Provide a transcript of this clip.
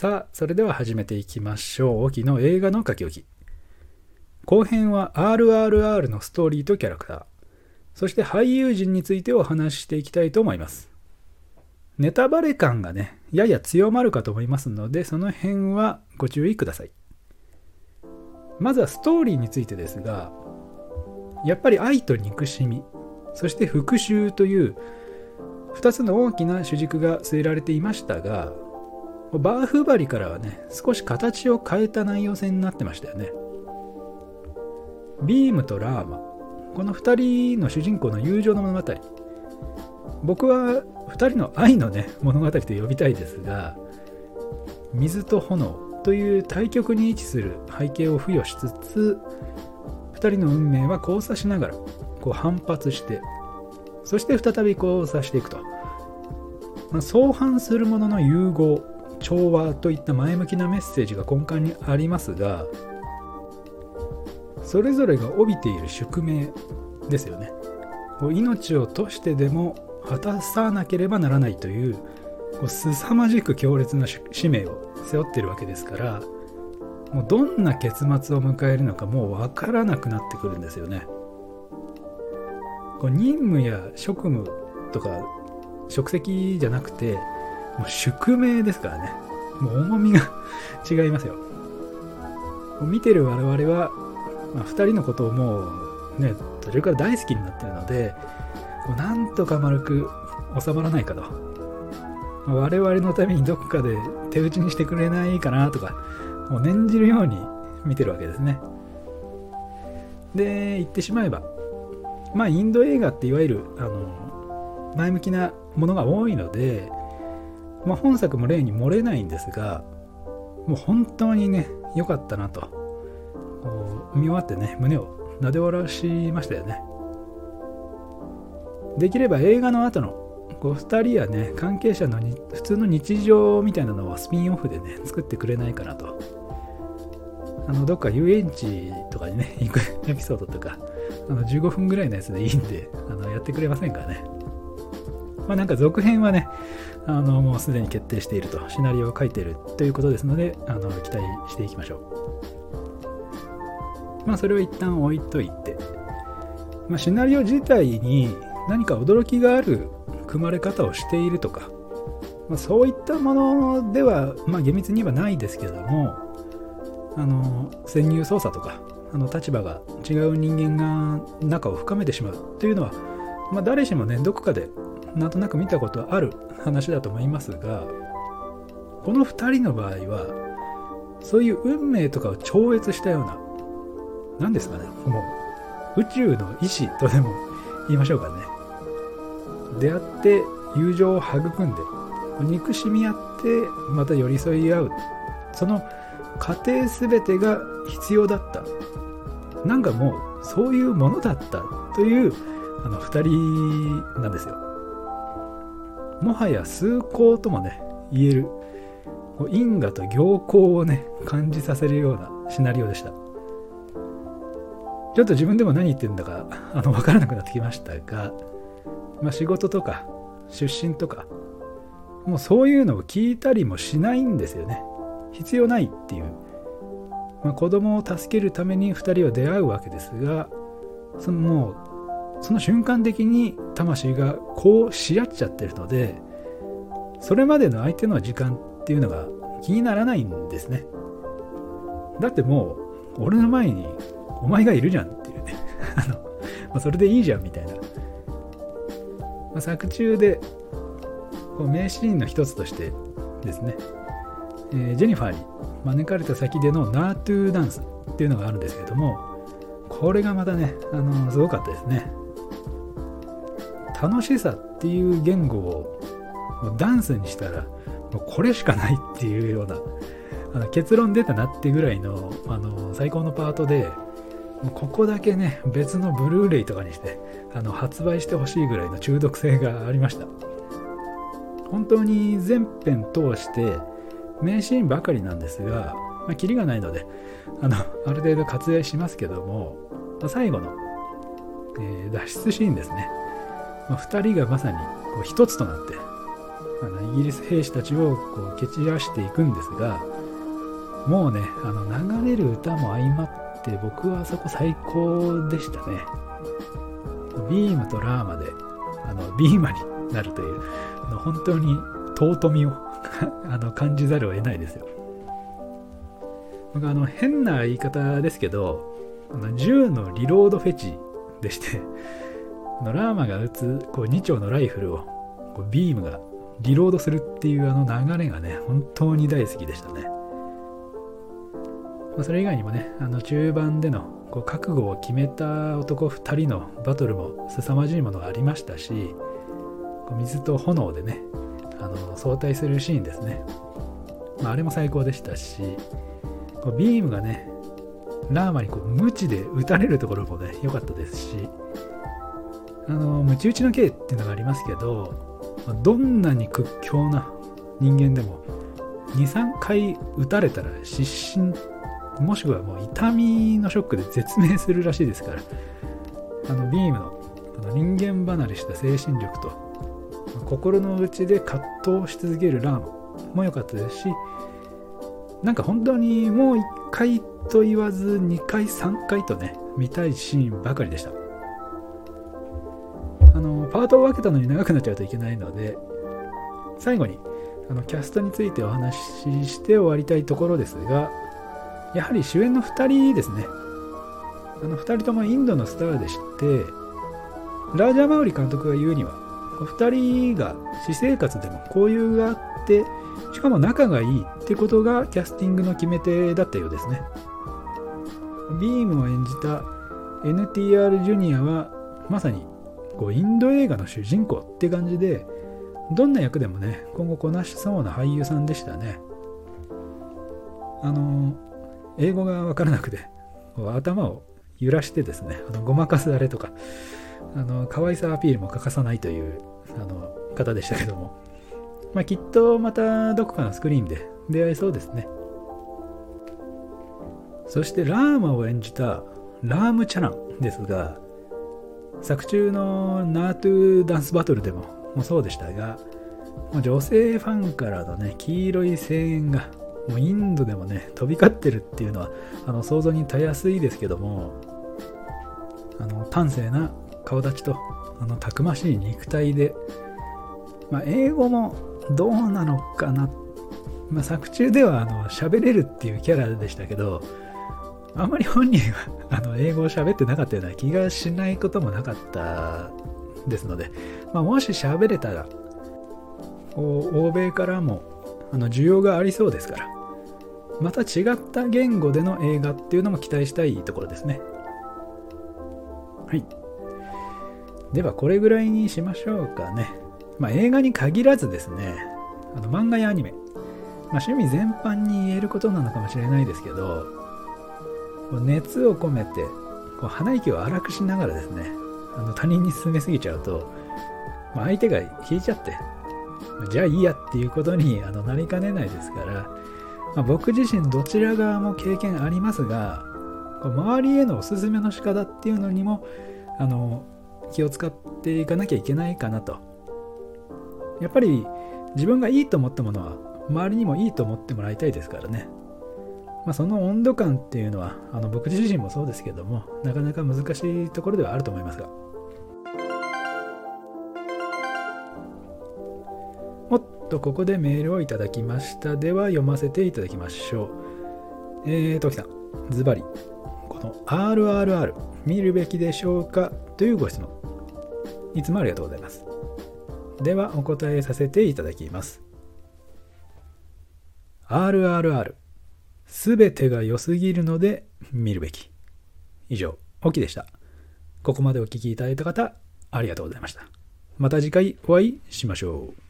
さあ、それでは始めていきましょう。沖の映画の書き置き。後編は RRR のストーリーとキャラクター、そして俳優陣についてお話ししていきたいと思います。ネタバレ感がね、やや強まるかと思いますので、その辺はご注意ください。まずはストーリーについてですが、やっぱり愛と憎しみ、そして復讐という2つの大きな主軸が据えられていましたが、バーフバリからはね、少し形を変えた内容性になってましたよね。ビームとラーマ、この2人の主人公の友情の物語。僕は2人の愛のね、物語と呼びたいですが、水と炎という対極に位置する背景を付与しつつ、2人の運命は交差しながら、こう反発して、そして再び交差していくと。まあ、相反するものの融合調和といった前向きなメッセージが根幹にありますがそれぞれが帯びている宿命ですよね。命を賭してでも果たさなければならないというすさまじく強烈な使命を背負ってるわけですからもうどんな結末を迎えるのかもう分からなくなってくるんですよね。こう任務や職務とか職責じゃなくてもう宿命ですからね。もう重みが 違いますよ。見てる我々は、まあ、2人のことをもうね、途中から大好きになってるので、こうなんとか丸く収まらないかと。まあ、我々のためにどこかで手打ちにしてくれないかなとか、もう念じるように見てるわけですね。で、言ってしまえば、まあ、インド映画っていわゆる、あの、前向きなものが多いので、まあ、本作も例に漏れないんですがもう本当にね良かったなと。こう見終わってね胸をなで下ろしましたよね。できれば映画の後のこう2人やね関係者の普通の日常みたいなのをスピンオフでね作ってくれないかなと。あのどっか遊園地とかにね 行くエピソードとかあの15分ぐらいのやつでいいんであのやってくれませんかね。まあなんか続編はねあのもうすでに決定しているとシナリオを書いているということですのであの期待していきましょう。まあそれを一旦置いといて、まあ、シナリオ自体に何か驚きがある組まれ方をしているとか、まあ、そういったものでは、まあ、厳密にはないですけどもあの潜入捜査とかあの立場が違う人間が仲を深めてしまうというのは、まあ、誰しもねどこかでなんとなく見たことある話だと思いますがこの2人の場合はそういう運命とかを超越したような何ですかねもう宇宙の意志とでも言いましょうかね。出会って友情を育んで憎しみ合ってまた寄り添い合う。その過程全てが必要だった。なんかもうそういうものだったというあの2人なんですよ。もはや崇高ともね言える。因果と行幸をね感じさせるようなシナリオでした。ちょっと自分でも何言ってるんだかあの分からなくなってきましたが、まあ、仕事とか出身とかもうそういうのを聞いたりもしないんですよね。必要ないっていう、まあ、子供を助けるために2人は出会うわけですがそのもうその瞬間的に魂がこうし合っちゃってるのでそれまでの相手の時間っていうのが気にならないんですね。だってもう俺の前にお前がいるじゃんっていうね。あの、まあ、それでいいじゃんみたいな、まあ、作中でこう名シーンの一つとしてですね、えー、ジェニファーに招かれた先でのナートゥーダンスっていうのがあるんですけどもこれがまたね、あのすごかったですね。楽しさっていう言語をダンスにしたらもうこれしかないっていうようなあの結論出たなってぐらいのあの最高のパートでここだけね別のブルーレイとかにしてあの発売してほしいぐらいの中毒性がありました。本当に全編通して名シーンばかりなんですが、まあ、キリがないのであのある程度割愛しますけども最後の、えー、脱出シーンですね。まあ、2人がまさにこう一つとなってあのイギリス兵士たちをこう蹴散らしていくんですがもうねあの流れる歌も相まって僕はあそこ最高でしたね。ビームとラーマであのビーマになるというあの本当に尊みを あの感じざるを得ないですよ。僕あの変な言い方ですけどあの銃のリロードフェチでしてのラーマが撃つこう2丁のライフルをこうビームがリロードするっていうあの流れがね本当に大好きでしたね、まあ、それ以外にもねあの中盤でのこう覚悟を決めた男2人のバトルも凄まじいものがありましたしこう水と炎でねあの相対するシーンですね、まあ、あれも最高でしたしこうビームがねラーマにこう無知で撃たれるところもね良かったですしあのムチ打ちの刑っていうのがありますけどどんなに屈強な人間でも23回撃たれたら失神もしくはもう痛みのショックで絶命するらしいですからあのビームのあの人間離れした精神力と心の内で葛藤し続けるラームも良かったですしなんか本当にもう1回と言わず2回3回とね見たいシーンばかりでした。パートを分けたのに長くなっちゃうといけないので最後にあのキャストについてお話しして終わりたいところですがやはり主演の2人ですね。あの2人ともインドのスターでしてラージャ・マウリ監督が言うには2人が私生活でも交友があってしかも仲がいいってことがキャスティングの決め手だったようですね。ビームを演じた NTR ジュニアはまさにこうインド映画の主人公って感じでどんな役でもね今後こなしそうな俳優さんでしたね。あの英語が分からなくて頭を揺らしてですねあのごまかすあれとかあの可愛さアピールも欠かさないというあの方でしたけども、まあ、きっとまたどこかのスクリーンで出会えそうですね。そしてラーマを演じたラーム・チャランですが作中のナートゥダンスバトルでももそうでしたが女性ファンからのね黄色い声援がもうインドでもね飛び交ってるっていうのはあの想像にたやすいですけどもあの端正な顔立ちとあのたくましい肉体で、まあ、英語もどうなのかな、まあ、作中ではあの喋れるっていうキャラでしたけどあんまり本人はあの英語を喋ってなかったような気がしないこともなかったですので、まあ、もし喋れたら欧米からもあの需要がありそうですからまた違った言語での映画っていうのも期待したいところですね。はい。ではこれぐらいにしましょうかね。まあ映画に限らずですねあの漫画やアニメ、まあ、趣味全般に言えることなのかもしれないですけど熱を込めてこう鼻息を荒くしながらですねあの他人に勧めすぎちゃうと、まあ、相手が引いちゃってじゃあいいやっていうことにあのなりかねないですから、まあ、僕自身どちら側も経験ありますが周りへのおすすめの仕方っていうのにもあの気を使っていかなきゃいけないかなと。やっぱり自分がいいと思ったものは周りにもいいと思ってもらいたいですからね。まあ、その温度感っていうのはあの僕自身もそうですけどもなかなか難しいところではあると思いますが。おっとここでメールをいただきました。では読ませていただきましょう。えーときさん。ズバリ。この RRR 見るべきでしょうかというご質問。いつもありがとうございます。ではお答えさせていただきます。RRR すべてが良すぎるので見るべき。以上、オキでした。ここまでお聴きいただいた方、ありがとうございました。また次回お会いしましょう。